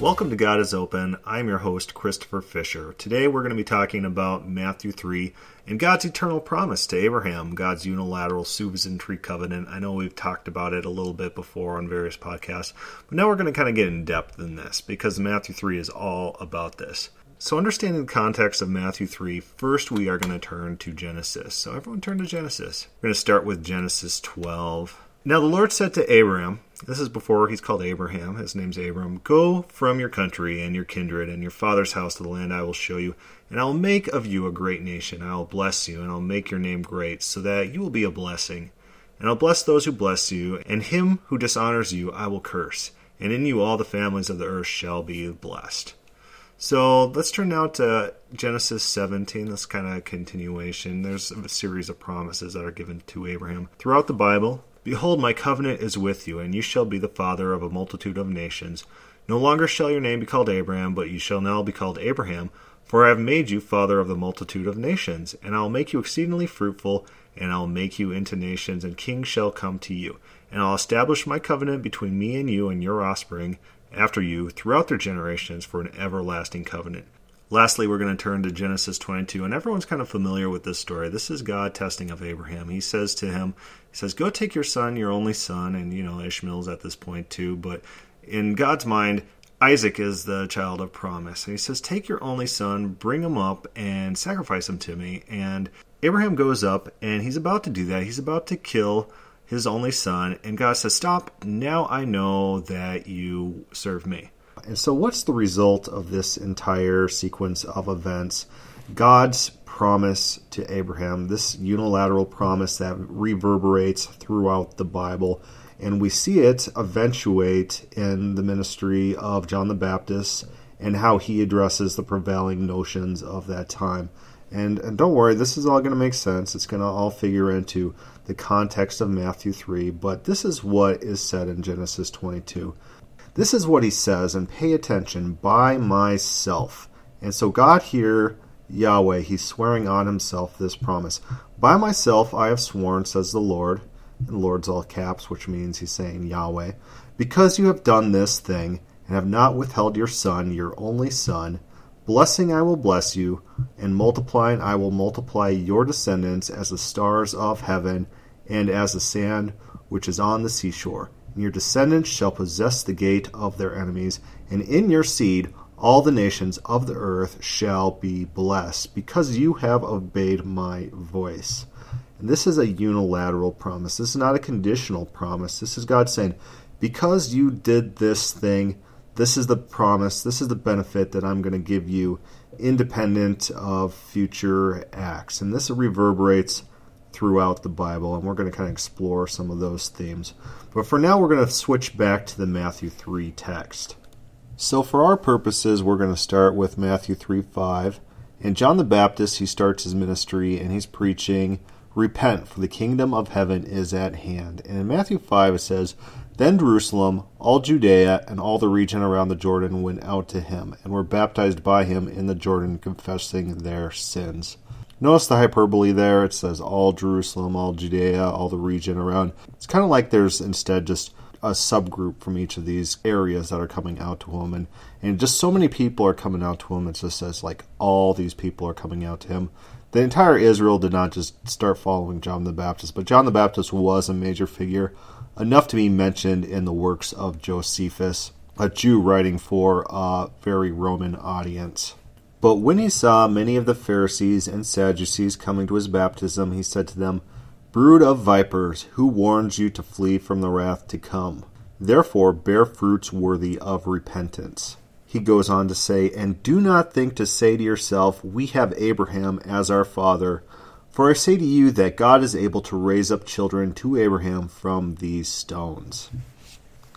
Welcome to God is Open. I'm your host, Christopher Fisher. Today we're going to be talking about Matthew 3 and God's eternal promise to Abraham, God's unilateral tree covenant. I know we've talked about it a little bit before on various podcasts, but now we're going to kind of get in depth in this because Matthew 3 is all about this. So, understanding the context of Matthew 3, first we are going to turn to Genesis. So, everyone turn to Genesis. We're going to start with Genesis 12. Now the Lord said to Abraham, this is before he's called Abraham, his name's Abram, Go from your country and your kindred and your father's house to the land I will show you, and I will make of you a great nation. I will bless you, and I'll make your name great, so that you will be a blessing. And I'll bless those who bless you, and him who dishonors you I will curse, and in you all the families of the earth shall be blessed. So let's turn now to Genesis 17. This kind of continuation. There's a series of promises that are given to Abraham throughout the Bible. Behold, my covenant is with you, and you shall be the father of a multitude of nations. No longer shall your name be called Abram, but you shall now be called Abraham, for I have made you father of the multitude of nations. And I will make you exceedingly fruitful, and I will make you into nations, and kings shall come to you. And I'll establish my covenant between me and you and your offspring after you throughout their generations for an everlasting covenant. Lastly, we're going to turn to Genesis 22, and everyone's kind of familiar with this story. This is God testing of Abraham. He says to him, He says, Go take your son, your only son, and you know, Ishmael's at this point too, but in God's mind, Isaac is the child of promise. And he says, Take your only son, bring him up, and sacrifice him to me. And Abraham goes up, and he's about to do that. He's about to kill his only son, and God says, Stop, now I know that you serve me. And so, what's the result of this entire sequence of events? God's promise to Abraham, this unilateral promise that reverberates throughout the Bible, and we see it eventuate in the ministry of John the Baptist and how he addresses the prevailing notions of that time. And, and don't worry, this is all going to make sense. It's going to all figure into the context of Matthew 3, but this is what is said in Genesis 22. This is what he says, and pay attention by myself. And so, God here, Yahweh, he's swearing on himself this promise. By myself I have sworn, says the Lord. And Lord's all caps, which means he's saying Yahweh. Because you have done this thing, and have not withheld your son, your only son, blessing I will bless you, and multiplying I will multiply your descendants as the stars of heaven, and as the sand which is on the seashore and your descendants shall possess the gate of their enemies, and in your seed all the nations of the earth shall be blessed, because you have obeyed my voice. And this is a unilateral promise. This is not a conditional promise. This is God saying, because you did this thing, this is the promise, this is the benefit that I'm going to give you, independent of future acts. And this reverberates throughout the Bible, and we're going to kind of explore some of those themes. But for now, we're going to switch back to the Matthew 3 text. So, for our purposes, we're going to start with Matthew 3 5. And John the Baptist, he starts his ministry and he's preaching, Repent, for the kingdom of heaven is at hand. And in Matthew 5, it says, Then Jerusalem, all Judea, and all the region around the Jordan went out to him, and were baptized by him in the Jordan, confessing their sins. Notice the hyperbole there. It says all Jerusalem, all Judea, all the region around. It's kind of like there's instead just a subgroup from each of these areas that are coming out to him and, and just so many people are coming out to him it just says like all these people are coming out to him the entire israel did not just start following john the baptist but john the baptist was a major figure enough to be mentioned in the works of josephus a jew writing for a very roman audience but when he saw many of the Pharisees and Sadducees coming to his baptism, he said to them, Brood of vipers, who warns you to flee from the wrath to come? Therefore, bear fruits worthy of repentance. He goes on to say, And do not think to say to yourself, We have Abraham as our father. For I say to you that God is able to raise up children to Abraham from these stones.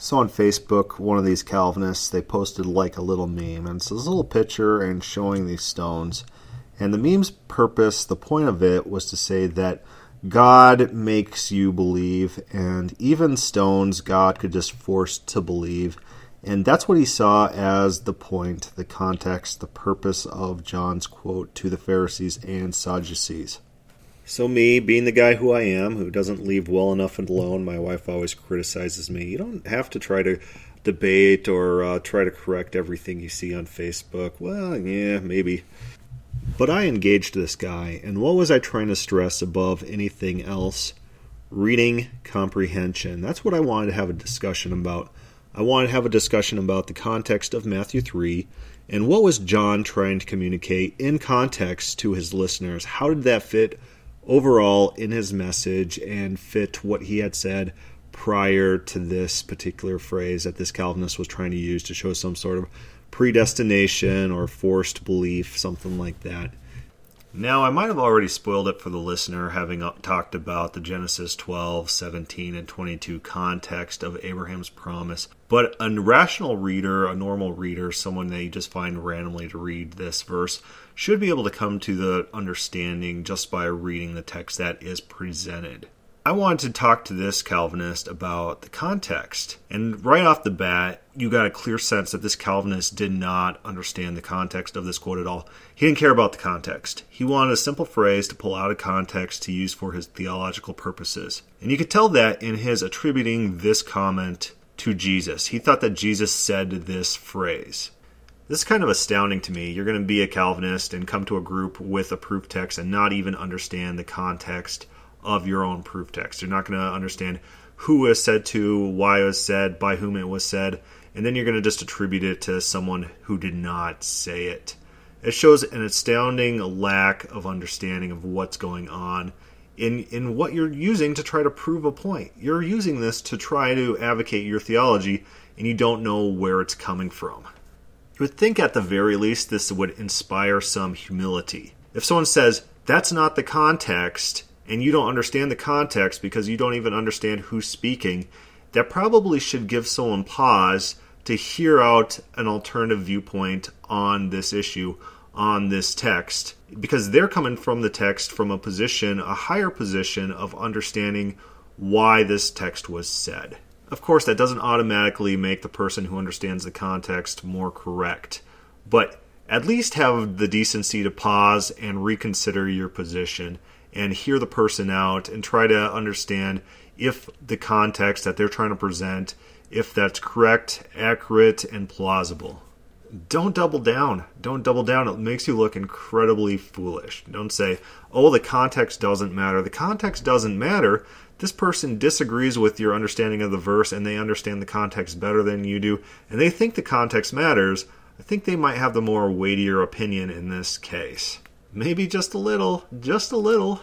So on Facebook, one of these Calvinists, they posted like a little meme, and it's this little picture and showing these stones. And the meme's purpose, the point of it, was to say that God makes you believe, and even stones God could just force to believe. And that's what he saw as the point, the context, the purpose of John's quote to the Pharisees and Sadducees. So, me, being the guy who I am, who doesn't leave well enough alone, my wife always criticizes me. You don't have to try to debate or uh, try to correct everything you see on Facebook. Well, yeah, maybe. But I engaged this guy, and what was I trying to stress above anything else? Reading comprehension. That's what I wanted to have a discussion about. I wanted to have a discussion about the context of Matthew 3 and what was John trying to communicate in context to his listeners. How did that fit overall in his message and fit what he had said prior to this particular phrase that this Calvinist was trying to use to show some sort of predestination or forced belief, something like that. Now, I might have already spoiled it for the listener, having uh, talked about the Genesis 12, 17, and 22 context of Abraham's promise. But a rational reader, a normal reader, someone that you just find randomly to read this verse, should be able to come to the understanding just by reading the text that is presented. I wanted to talk to this Calvinist about the context. And right off the bat, you got a clear sense that this Calvinist did not understand the context of this quote at all. He didn't care about the context. He wanted a simple phrase to pull out of context to use for his theological purposes. And you could tell that in his attributing this comment to Jesus. He thought that Jesus said this phrase. This is kind of astounding to me. You're going to be a Calvinist and come to a group with a proof text and not even understand the context of your own proof text. You're not going to understand who was said to, why it was said, by whom it was said, and then you're going to just attribute it to someone who did not say it. It shows an astounding lack of understanding of what's going on in in what you're using to try to prove a point. You're using this to try to advocate your theology and you don't know where it's coming from. You would think at the very least this would inspire some humility. If someone says, that's not the context, and you don't understand the context because you don't even understand who's speaking, that probably should give someone pause to hear out an alternative viewpoint on this issue, on this text, because they're coming from the text from a position, a higher position of understanding why this text was said. Of course, that doesn't automatically make the person who understands the context more correct, but at least have the decency to pause and reconsider your position and hear the person out and try to understand if the context that they're trying to present if that's correct, accurate, and plausible. Don't double down. Don't double down. It makes you look incredibly foolish. Don't say, oh, the context doesn't matter. The context doesn't matter. This person disagrees with your understanding of the verse and they understand the context better than you do, and they think the context matters. I think they might have the more weightier opinion in this case. Maybe just a little, just a little.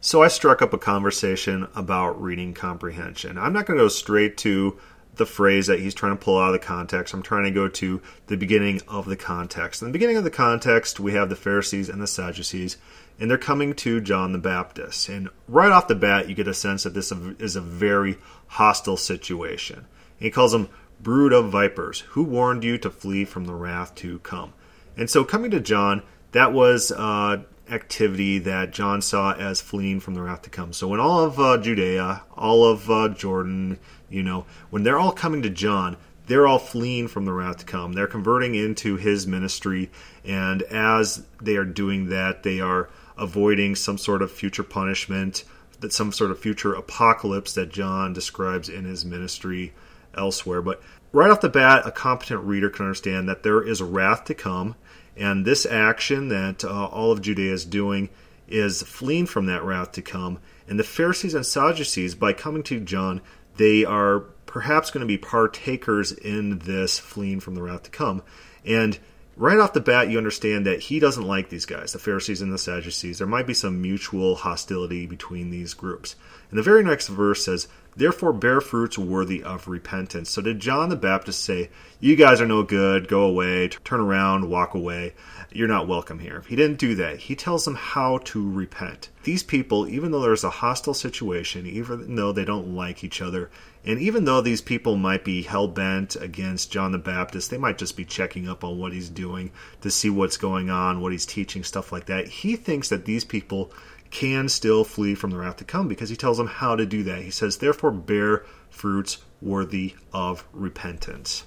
So I struck up a conversation about reading comprehension. I'm not going to go straight to the phrase that he's trying to pull out of the context. I'm trying to go to the beginning of the context. In the beginning of the context, we have the Pharisees and the Sadducees, and they're coming to John the Baptist. And right off the bat, you get a sense that this is a very hostile situation. And he calls them brood of vipers. Who warned you to flee from the wrath to come? And so, coming to John, that was uh, activity that John saw as fleeing from the wrath to come. So when all of uh, Judea, all of uh, Jordan, you know, when they're all coming to John, they're all fleeing from the wrath to come. They're converting into his ministry, and as they are doing that, they are avoiding some sort of future punishment, that some sort of future apocalypse that John describes in his ministry elsewhere. But right off the bat, a competent reader can understand that there is wrath to come and this action that uh, all of Judea is doing is fleeing from that wrath to come. And the Pharisees and Sadducees, by coming to John, they are perhaps going to be partakers in this fleeing from the wrath to come. And right off the bat, you understand that he doesn't like these guys, the Pharisees and the Sadducees. There might be some mutual hostility between these groups. And the very next verse says, Therefore bear fruits worthy of repentance. So did John the Baptist say, You guys are no good, go away, turn around, walk away, you're not welcome here? He didn't do that. He tells them how to repent. These people, even though there's a hostile situation, even though they don't like each other, and even though these people might be hell bent against John the Baptist, they might just be checking up on what he's doing to see what's going on, what he's teaching, stuff like that. He thinks that these people can still flee from the wrath to come because he tells them how to do that. He says, Therefore, bear fruits worthy of repentance.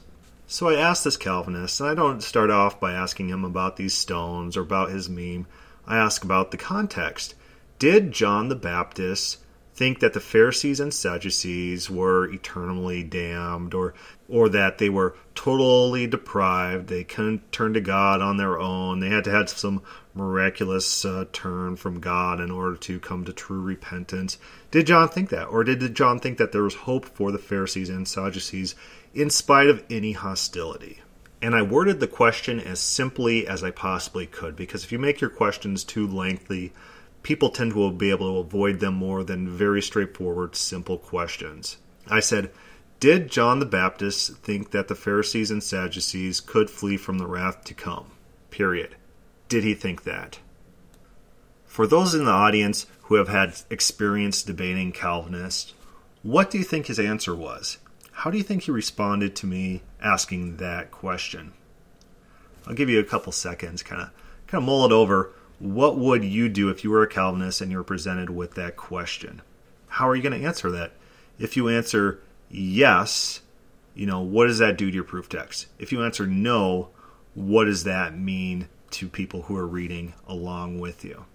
So I asked this Calvinist, and I don't start off by asking him about these stones or about his meme. I ask about the context. Did John the Baptist think that the Pharisees and Sadducees were eternally damned or or that they were totally depraved, they couldn't turn to God on their own, they had to have some miraculous uh, turn from God in order to come to true repentance. Did John think that? Or did John think that there was hope for the Pharisees and Sadducees in spite of any hostility? And I worded the question as simply as I possibly could because if you make your questions too lengthy, people tend to be able to avoid them more than very straightforward, simple questions. I said, Did John the Baptist think that the Pharisees and Sadducees could flee from the wrath to come? Period. Did he think that? For those in the audience who have had experience debating Calvinists, what do you think his answer was? How do you think he responded to me asking that question? I'll give you a couple seconds, kind of, kind of mull it over what would you do if you were a Calvinist and you were presented with that question? How are you going to answer that? If you answer yes, you know, what does that do to your proof text? If you answer no, what does that mean to people who are reading along with you?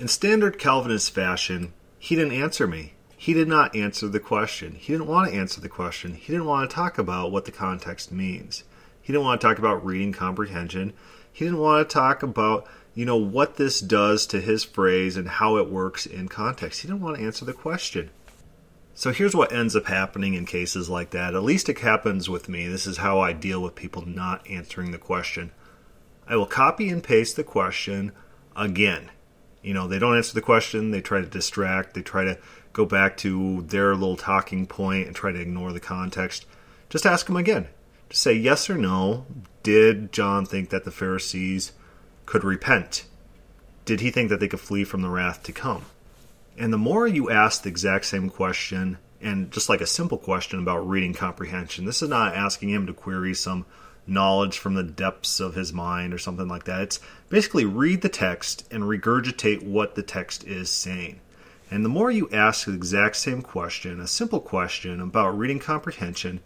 In standard Calvinist fashion, he didn't answer me. He did not answer the question. He didn't want to answer the question. He didn't want to talk about what the context means. He didn't want to talk about reading comprehension. He didn't want to talk about you know, what this does to his phrase and how it works in context. He didn't want to answer the question. So here's what ends up happening in cases like that. At least it happens with me. This is how I deal with people not answering the question. I will copy and paste the question again. You know, they don't answer the question, they try to distract, they try to go back to their little talking point and try to ignore the context. Just ask them again. Just say yes or no. Did John think that the Pharisees could repent? Did he think that they could flee from the wrath to come? And the more you ask the exact same question, and just like a simple question about reading comprehension, this is not asking him to query some knowledge from the depths of his mind or something like that. It's basically read the text and regurgitate what the text is saying. And the more you ask the exact same question, a simple question about reading comprehension,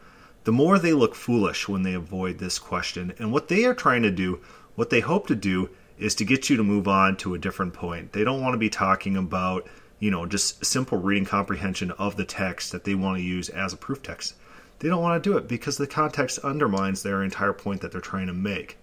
the more they look foolish when they avoid this question. And what they are trying to do what they hope to do is to get you to move on to a different point. They don't want to be talking about, you know, just simple reading comprehension of the text that they want to use as a proof text. They don't want to do it because the context undermines their entire point that they're trying to make.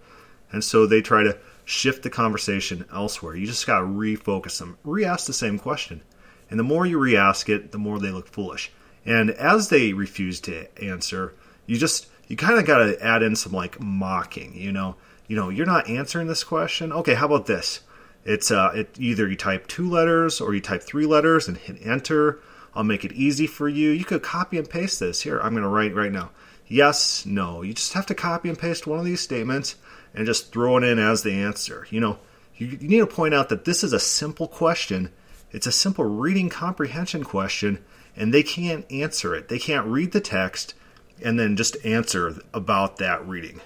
And so they try to shift the conversation elsewhere. You just got to refocus them, re ask the same question. And the more you re ask it, the more they look foolish. And as they refuse to answer, you just, you kind of got to add in some like mocking, you know you know, you're not answering this question. Okay, how about this? It's uh, it, either you type two letters or you type three letters and hit enter. I'll make it easy for you. You could copy and paste this. Here, I'm going to write right now. Yes, no. You just have to copy and paste one of these statements and just throw it in as the answer. You know, you, you need to point out that this is a simple question. It's a simple reading comprehension question, and they can't answer it. They can't read the text and then just answer about that reading.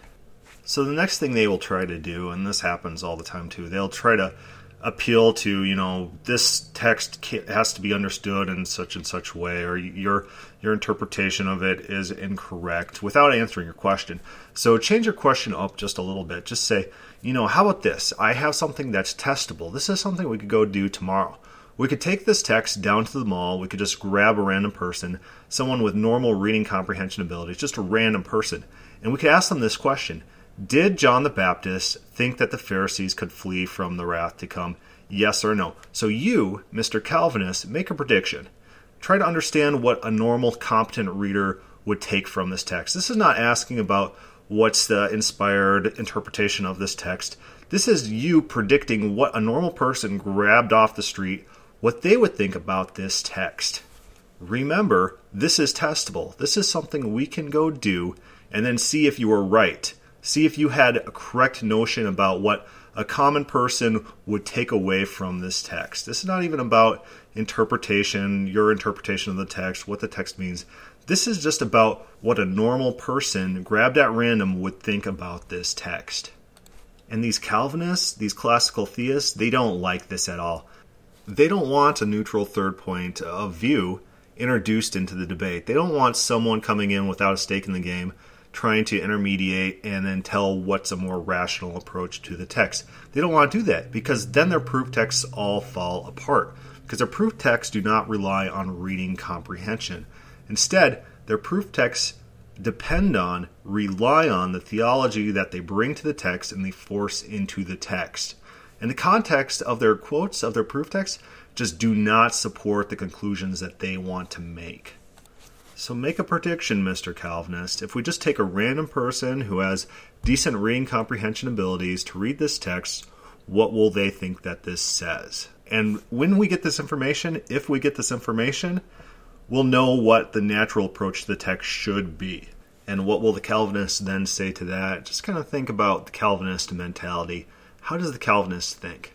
So the next thing they will try to do, and this happens all the time too, they'll try to appeal to you know this text has to be understood in such and such way or your your interpretation of it is incorrect without answering your question. So change your question up just a little bit. Just say you know how about this? I have something that's testable. This is something we could go do tomorrow. We could take this text down to the mall. We could just grab a random person someone with normal reading comprehension abilities just a random person and we could ask them this question did John the Baptist think that the Pharisees could flee from the wrath to come? Yes or no? So you, Mr. Calvinist, make a prediction. Try to understand what a normal, competent reader would take from this text. This is not asking about what's the inspired interpretation of this text. This is you predicting what a normal person grabbed off the street, what they would think about this text. Remember, this is testable. This is something we can go do and then see if you are right. See if you had a correct notion about what a common person would take away from this text. This is not even about interpretation, your interpretation of the text, what the text means. This is just about what a normal person grabbed at random would think about this text. And these Calvinists, these classical theists, they don't like this at all. They don't want a neutral third point of view introduced into the debate. They don't want someone coming in without a stake in the game trying to intermediate and then tell what's a more rational approach to the text. They don't want to do that because then their proof texts all fall apart. because their proof texts do not rely on reading comprehension. Instead, their proof texts depend on, rely on the theology that they bring to the text and they force into the text. And the context of their quotes, of their proof texts, just do not support the conclusions that they want to make. So make a prediction, Mr. Calvinist. If we just take a random person who has decent reading comprehension abilities to read this text, what will they think that this says? And when we get this information, if we get this information, we'll know what the natural approach to the text should be. And what will the Calvinist then say to that? Just kind of think about the Calvinist mentality. How does the Calvinist think?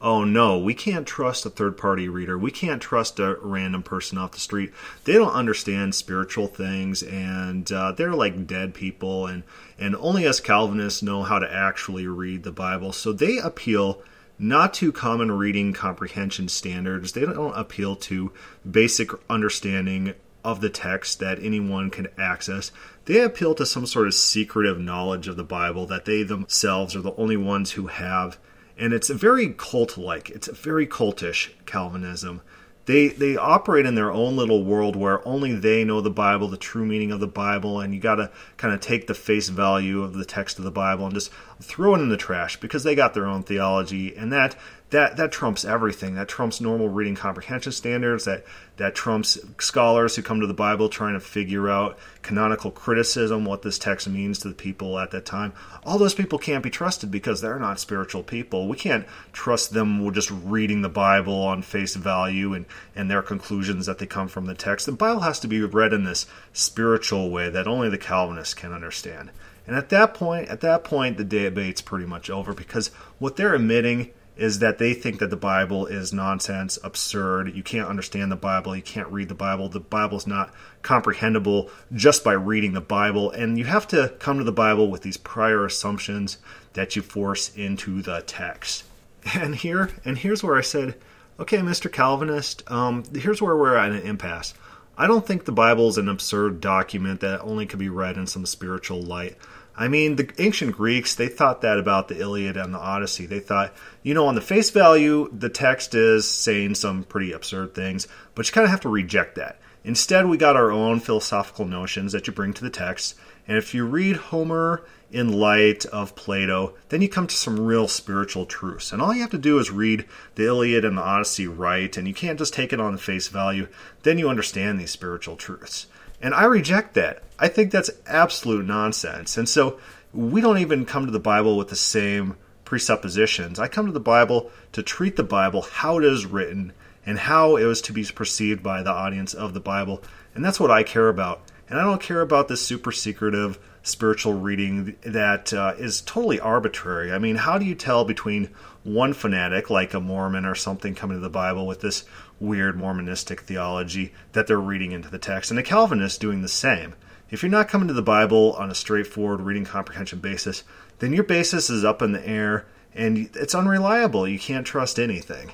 Oh no, we can't trust a third party reader. We can't trust a random person off the street. They don't understand spiritual things and uh, they're like dead people, and, and only us Calvinists know how to actually read the Bible. So they appeal not to common reading comprehension standards, they don't appeal to basic understanding of the text that anyone can access. They appeal to some sort of secretive knowledge of the Bible that they themselves are the only ones who have and it's very cult like. It's very cultish Calvinism. They they operate in their own little world where only they know the Bible, the true meaning of the Bible, and you got to kind of take the face value of the text of the Bible and just throw it in the trash because they got their own theology, and that that that trumps everything. That trumps normal reading comprehension standards. That that trumps scholars who come to the Bible trying to figure out canonical criticism, what this text means to the people at that time. All those people can't be trusted because they're not spiritual people. We can't trust them just reading the Bible on face value and and their conclusions that they come from the text. The Bible has to be read in this spiritual way that only the Calvinists can understand. And at that point, at that point, the debate's pretty much over because what they're admitting is that they think that the Bible is nonsense, absurd. You can't understand the Bible. You can't read the Bible. The Bible is not comprehensible just by reading the Bible. And you have to come to the Bible with these prior assumptions that you force into the text. And here, and here's where I said, okay, Mr. Calvinist, um, here's where we're at an impasse. I don't think the Bible is an absurd document that only can be read in some spiritual light. I mean, the ancient Greeks, they thought that about the Iliad and the Odyssey. They thought, you know, on the face value, the text is saying some pretty absurd things, but you kind of have to reject that. Instead, we got our own philosophical notions that you bring to the text. And if you read Homer in light of Plato, then you come to some real spiritual truths. And all you have to do is read the Iliad and the Odyssey right, and you can't just take it on the face value. Then you understand these spiritual truths. And I reject that. I think that's absolute nonsense. And so we don't even come to the Bible with the same presuppositions. I come to the Bible to treat the Bible how it is written and how it was to be perceived by the audience of the Bible. And that's what I care about. And I don't care about this super secretive spiritual reading that uh, is totally arbitrary. I mean, how do you tell between one fanatic, like a Mormon or something, coming to the Bible with this weird Mormonistic theology that they're reading into the text, and a Calvinist doing the same? If you're not coming to the Bible on a straightforward reading comprehension basis, then your basis is up in the air and it's unreliable. You can't trust anything.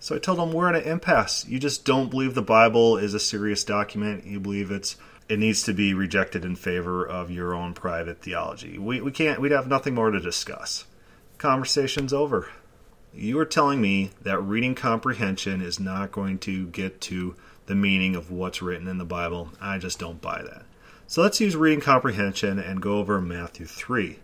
So I told them we're at an impasse. You just don't believe the Bible is a serious document. You believe it's it needs to be rejected in favor of your own private theology. We, we can't, we'd have nothing more to discuss. Conversation's over. You are telling me that reading comprehension is not going to get to the meaning of what's written in the Bible. I just don't buy that. So let's use reading comprehension and go over Matthew 3.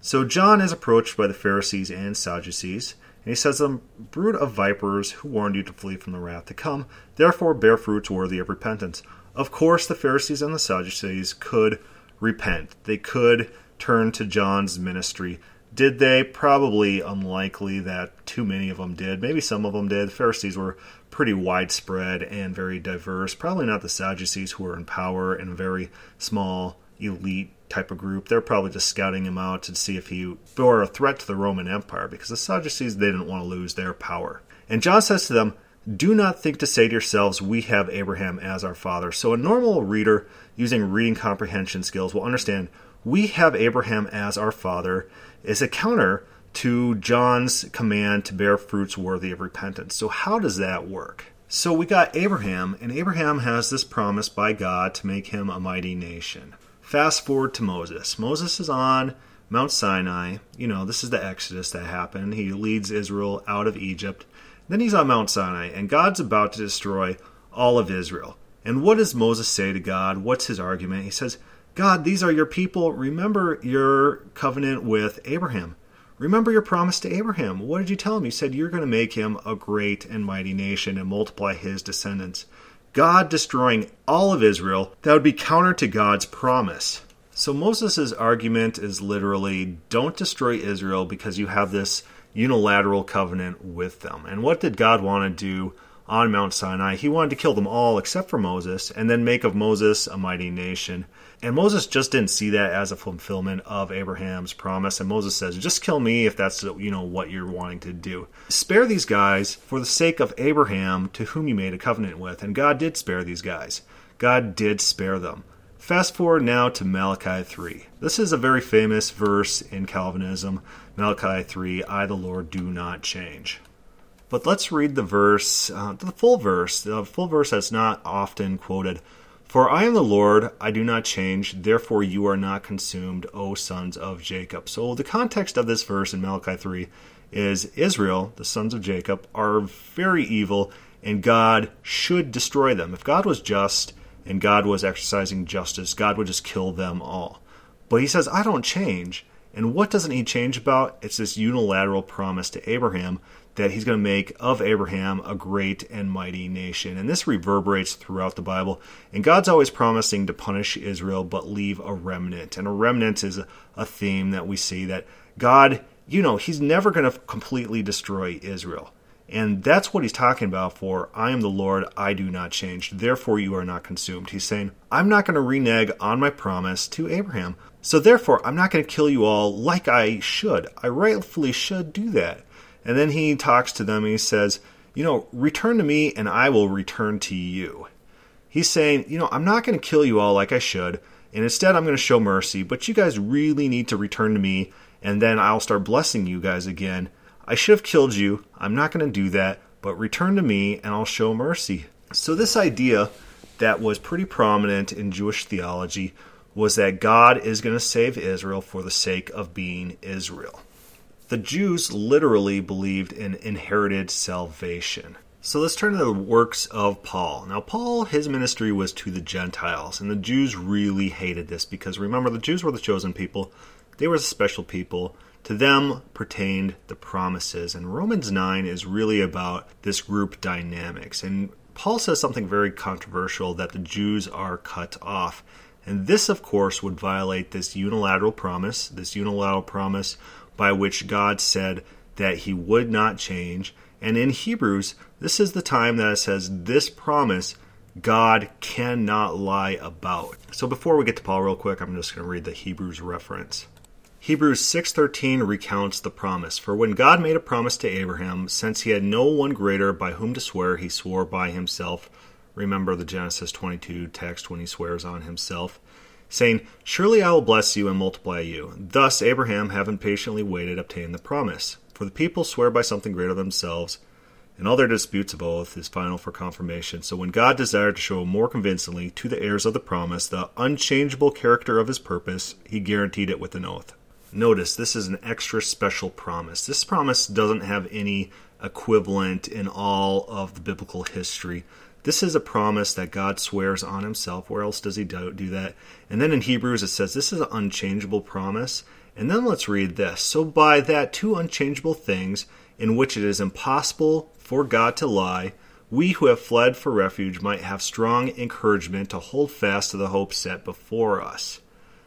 So John is approached by the Pharisees and Sadducees, and he says to them, Brood of vipers, who warned you to flee from the wrath to come, therefore bear fruits worthy of repentance. Of course, the Pharisees and the Sadducees could repent. They could turn to John's ministry. Did they? Probably unlikely that too many of them did. Maybe some of them did. The Pharisees were pretty widespread and very diverse. Probably not the Sadducees who were in power in a very small, elite type of group. They're probably just scouting him out to see if he were a threat to the Roman Empire because the Sadducees they didn't want to lose their power. And John says to them, do not think to say to yourselves, We have Abraham as our father. So, a normal reader using reading comprehension skills will understand we have Abraham as our father is a counter to John's command to bear fruits worthy of repentance. So, how does that work? So, we got Abraham, and Abraham has this promise by God to make him a mighty nation. Fast forward to Moses. Moses is on Mount Sinai. You know, this is the Exodus that happened. He leads Israel out of Egypt Then he's on Mount Sinai, and God's about to destroy all of Israel. And what does Moses say to God? What's his argument? He says, God, these are your people. Remember your covenant with Abraham. Remember your promise to Abraham. What did you tell him? You said you're going to make him a great and mighty nation and multiply his descendants. God destroying all of Israel, that would be counter to God's promise. So Moses' argument is literally don't destroy Israel because you have this unilateral covenant with them. And what did God want to do on Mount Sinai? He wanted to kill them all except for Moses and then make of Moses a mighty nation. And Moses just didn't see that as a fulfillment of Abraham's promise. And Moses says, "Just kill me if that's you know what you're wanting to do. Spare these guys for the sake of Abraham, to whom you made a covenant with." And God did spare these guys. God did spare them. Fast forward now to Malachi 3. This is a very famous verse in Calvinism. Malachi 3, I the Lord do not change. But let's read the verse, uh, the full verse, the full verse that's not often quoted. For I am the Lord, I do not change, therefore you are not consumed, O sons of Jacob. So the context of this verse in Malachi 3 is Israel, the sons of Jacob, are very evil, and God should destroy them. If God was just and God was exercising justice, God would just kill them all. But he says, I don't change. And what doesn't he change about? It's this unilateral promise to Abraham that he's going to make of Abraham a great and mighty nation. And this reverberates throughout the Bible. And God's always promising to punish Israel but leave a remnant. And a remnant is a, theme that we see that God, you know, he's never going to completely destroy Israel. And that's what he's talking about for I am the Lord, I do not change, therefore you are not consumed. He's saying, I'm not going to renege on my promise to Abraham. So therefore, I'm not going to kill you all like I should. I rightfully should do that. And then he talks to them and he says, You know, return to me and I will return to you. He's saying, You know, I'm not going to kill you all like I should, and instead I'm going to show mercy, but you guys really need to return to me, and then I'll start blessing you guys again. I should have killed you. I'm not going to do that, but return to me and I'll show mercy. So, this idea that was pretty prominent in Jewish theology was that God is going to save Israel for the sake of being Israel. The Jews literally believed in inherited salvation. So let's turn to the works of Paul. Now, Paul, his ministry was to the Gentiles, and the Jews really hated this because remember, the Jews were the chosen people, they were the special people. To them pertained the promises, and Romans 9 is really about this group dynamics. And Paul says something very controversial that the Jews are cut off. And this, of course, would violate this unilateral promise, this unilateral promise by which God said that he would not change. And in Hebrews, this is the time that it says this promise God cannot lie about. So before we get to Paul real quick, I'm just going to read the Hebrews reference. Hebrews 6:13 recounts the promise. For when God made a promise to Abraham, since he had no one greater by whom to swear, he swore by himself. Remember the Genesis 22 text when he swears on himself saying, Surely I will bless you and multiply you. Thus Abraham, having patiently waited, obtained the promise. For the people swear by something greater than themselves, and all their disputes of oath is final for confirmation. So when God desired to show more convincingly to the heirs of the promise the unchangeable character of his purpose, he guaranteed it with an oath. Notice this is an extra special promise. This promise doesn't have any equivalent in all of the biblical history. This is a promise that God swears on himself. Where else does he do, do that? And then in Hebrews it says this is an unchangeable promise. And then let's read this. So by that two unchangeable things in which it is impossible for God to lie, we who have fled for refuge might have strong encouragement to hold fast to the hope set before us.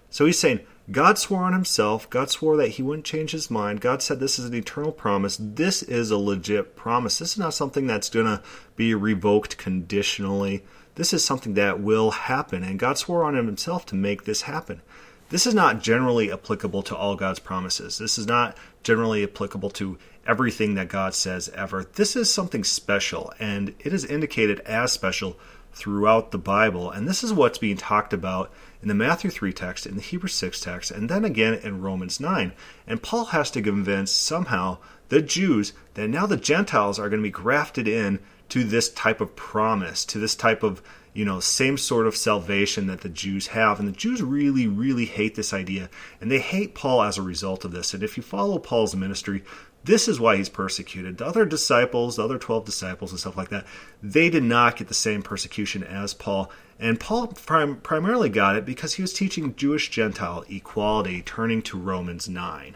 So he's saying, God swore on himself. God swore that he wouldn't change his mind. God said this is an eternal promise. This is a legit promise. This is not something that's going to be revoked conditionally. This is something that will happen. And God swore on himself to make this happen. This is not generally applicable to all God's promises. This is not generally applicable to everything that God says ever. This is something special, and it is indicated as special throughout the Bible. And this is what's being talked about in the Matthew 3 text, in the Hebrew 6 text, and then again in Romans 9. And Paul has to convince somehow the Jews that now the Gentiles are going to be grafted in to this type of promise, to this type of, you know, same sort of salvation that the Jews have. And the Jews really, really hate this idea. And they hate Paul as a result of this. And if you follow Paul's ministry, This is why he's persecuted. The other disciples, the other 12 disciples and stuff like that, they did not get the same persecution as Paul. And Paul prim- primarily got it because he was teaching Jewish Gentile equality, turning to Romans 9.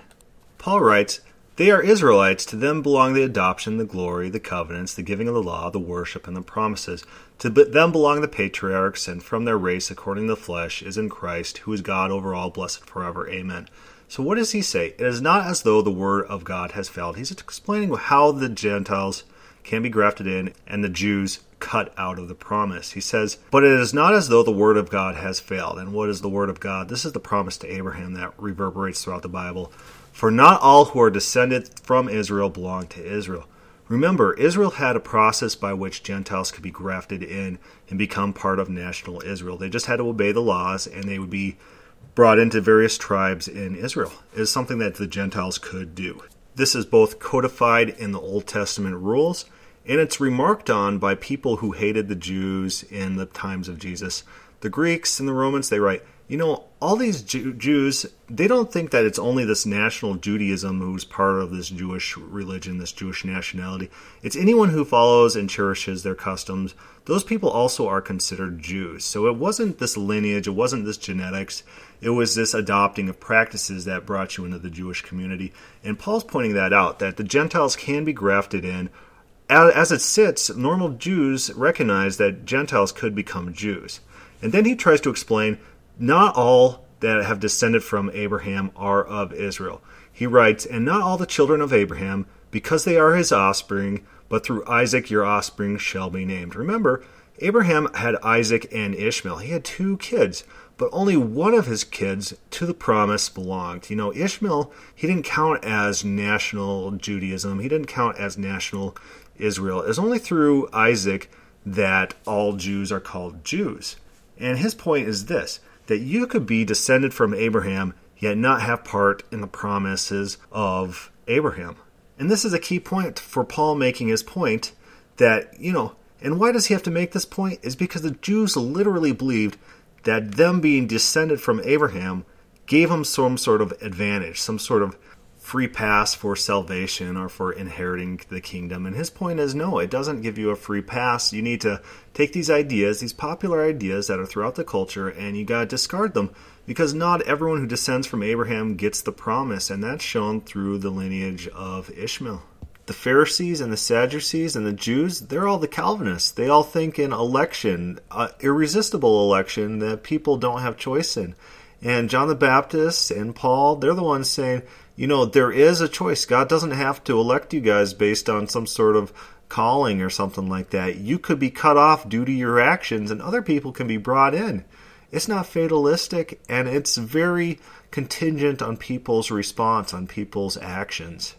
Paul writes, They are Israelites. To them belong the adoption, the glory, the covenants, the giving of the law, the worship, and the promises. To them belong the patriarchs, and from their race, according to the flesh, is in Christ, who is God over all, blessed forever. Amen. So, what does he say? It is not as though the word of God has failed. He's explaining how the Gentiles can be grafted in and the Jews cut out of the promise. He says, But it is not as though the word of God has failed. And what is the word of God? This is the promise to Abraham that reverberates throughout the Bible. For not all who are descended from Israel belong to Israel. Remember, Israel had a process by which Gentiles could be grafted in and become part of national Israel. They just had to obey the laws and they would be brought into various tribes in Israel. It is something that the Gentiles could do. This is both codified in the Old Testament rules and it's remarked on by people who hated the Jews in the times of Jesus. The Greeks and the Romans, they write, you know, all these Jew- Jews, they don't think that it's only this national Judaism who's part of this Jewish religion, this Jewish nationality. It's anyone who follows and cherishes their customs. Those people also are considered Jews. So it wasn't this lineage, it wasn't this genetics, it was this adopting of practices that brought you into the Jewish community. And Paul's pointing that out, that the Gentiles can be grafted in. As it sits, normal Jews recognize that Gentiles could become Jews. And then he tries to explain not all that have descended from Abraham are of Israel. He writes, And not all the children of Abraham, because they are his offspring, but through Isaac your offspring shall be named. Remember, Abraham had Isaac and Ishmael. He had two kids, but only one of his kids to the promise belonged. You know, Ishmael, he didn't count as national Judaism, he didn't count as national Israel. It's only through Isaac that all Jews are called Jews. And his point is this that you could be descended from Abraham, yet not have part in the promises of Abraham. And this is a key point for Paul making his point that, you know, and why does he have to make this point? Is because the Jews literally believed that them being descended from Abraham gave them some sort of advantage, some sort of free pass for salvation or for inheriting the kingdom. And his point is no, it doesn't give you a free pass. You need to take these ideas, these popular ideas that are throughout the culture, and you got to discard them because not everyone who descends from Abraham gets the promise, and that's shown through the lineage of Ishmael. The Pharisees and the Sadducees and the Jews, they're all the Calvinists. They all think in election, uh, irresistible election that people don't have choice in. And John the Baptist and Paul, they're the ones saying, you know, there is a choice. God doesn't have to elect you guys based on some sort of calling or something like that. You could be cut off due to your actions, and other people can be brought in. It's not fatalistic, and it's very contingent on people's response, on people's actions.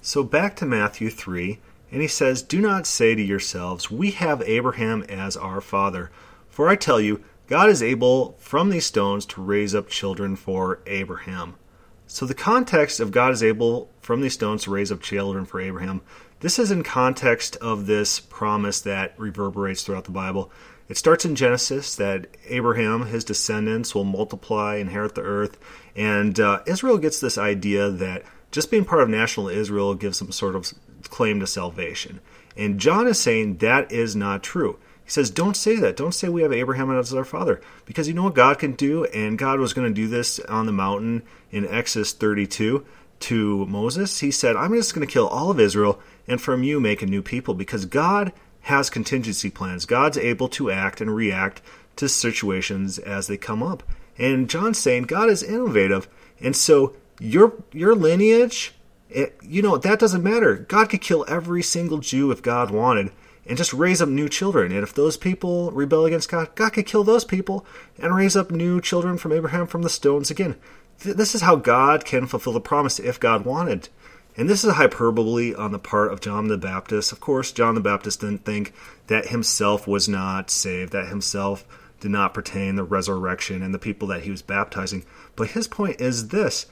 So back to Matthew 3, and he says, Do not say to yourselves, We have Abraham as our father. For I tell you, God is able from these stones to raise up children for Abraham. So the context of God is able from these stones to raise up children for Abraham. This is in context of this promise that reverberates throughout the Bible. It starts in Genesis that Abraham, his descendants, will multiply, inherit the earth, and uh, Israel gets this idea that just being part of national Israel gives them sort of claim to salvation. And John is saying that is not true. He says, Don't say that. Don't say we have Abraham as our father. Because you know what God can do? And God was going to do this on the mountain in Exodus 32 to Moses. He said, I'm just going to kill all of Israel and from you make a new people. Because God has contingency plans. God's able to act and react to situations as they come up. And John's saying God is innovative. And so your your lineage, it, you know, that doesn't matter. God could kill every single Jew if God wanted and just raise up new children. And if those people rebel against God, God could kill those people and raise up new children from Abraham from the stones again. This is how God can fulfill the promise if God wanted. And this is a hyperbole on the part of John the Baptist. Of course, John the Baptist didn't think that himself was not saved, that himself did not pertain the resurrection and the people that he was baptizing. But his point is this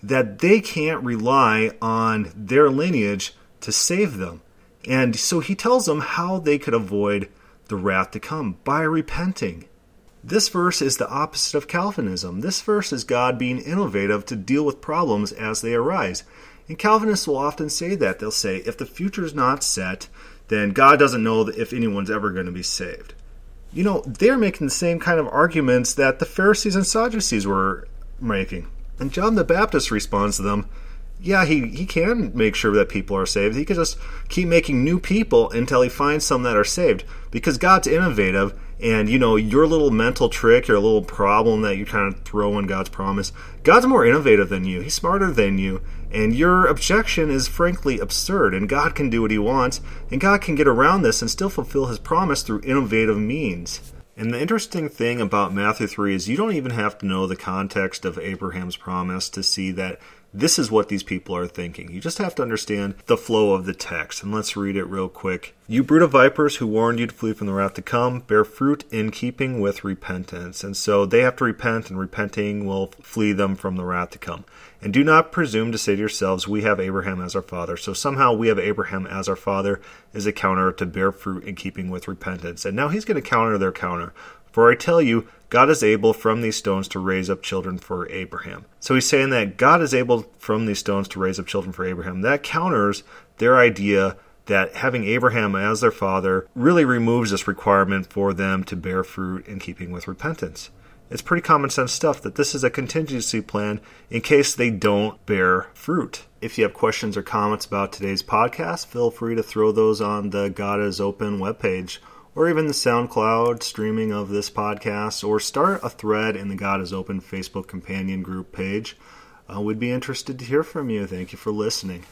that they can't rely on their lineage to save them. And so he tells them how they could avoid the wrath to come by repenting. This verse is the opposite of Calvinism. This verse is God being innovative to deal with problems as they arise. And Calvinists will often say that. They'll say, if the future is not set, then God doesn't know if anyone's ever going to be saved. You know, they're making the same kind of arguments that the Pharisees and Sadducees were making. And John the Baptist responds to them, yeah, he, he can make sure that people are saved. He can just keep making new people until he finds some that are saved. Because God's innovative, and you know, your little mental trick, your little problem that you kind of throw in God's promise, God's more innovative than you. He's smarter than you. And your objection is frankly absurd, and God can do what he wants, and God can get around this and still fulfill his promise through innovative means. And the interesting thing about Matthew 3 is you don't even have to know the context of Abraham's promise to see that this is what these people are thinking. You just have to understand the flow of the text. And let's read it real quick. You brood of vipers who warned you to flee from the wrath to come, bear fruit in keeping with repentance. And so they have to repent, and repenting will flee them from the wrath to come. And do not presume to say to yourselves, We have Abraham as our father. So somehow we have Abraham as our father is a counter to bear fruit in keeping with repentance. And now he's going to counter their counter. For I tell you, God is able from these stones to raise up children for Abraham. So he's saying that God is able from these stones to raise up children for Abraham. That counters their idea that having Abraham as their father really removes this requirement for them to bear fruit in keeping with repentance. It's pretty common sense stuff that this is a contingency plan in case they don't bear fruit. If you have questions or comments about today's podcast, feel free to throw those on the God is Open webpage or even the SoundCloud streaming of this podcast, or start a thread in the God is Open Facebook companion group page. Uh, we'd be interested to hear from you. Thank you for listening.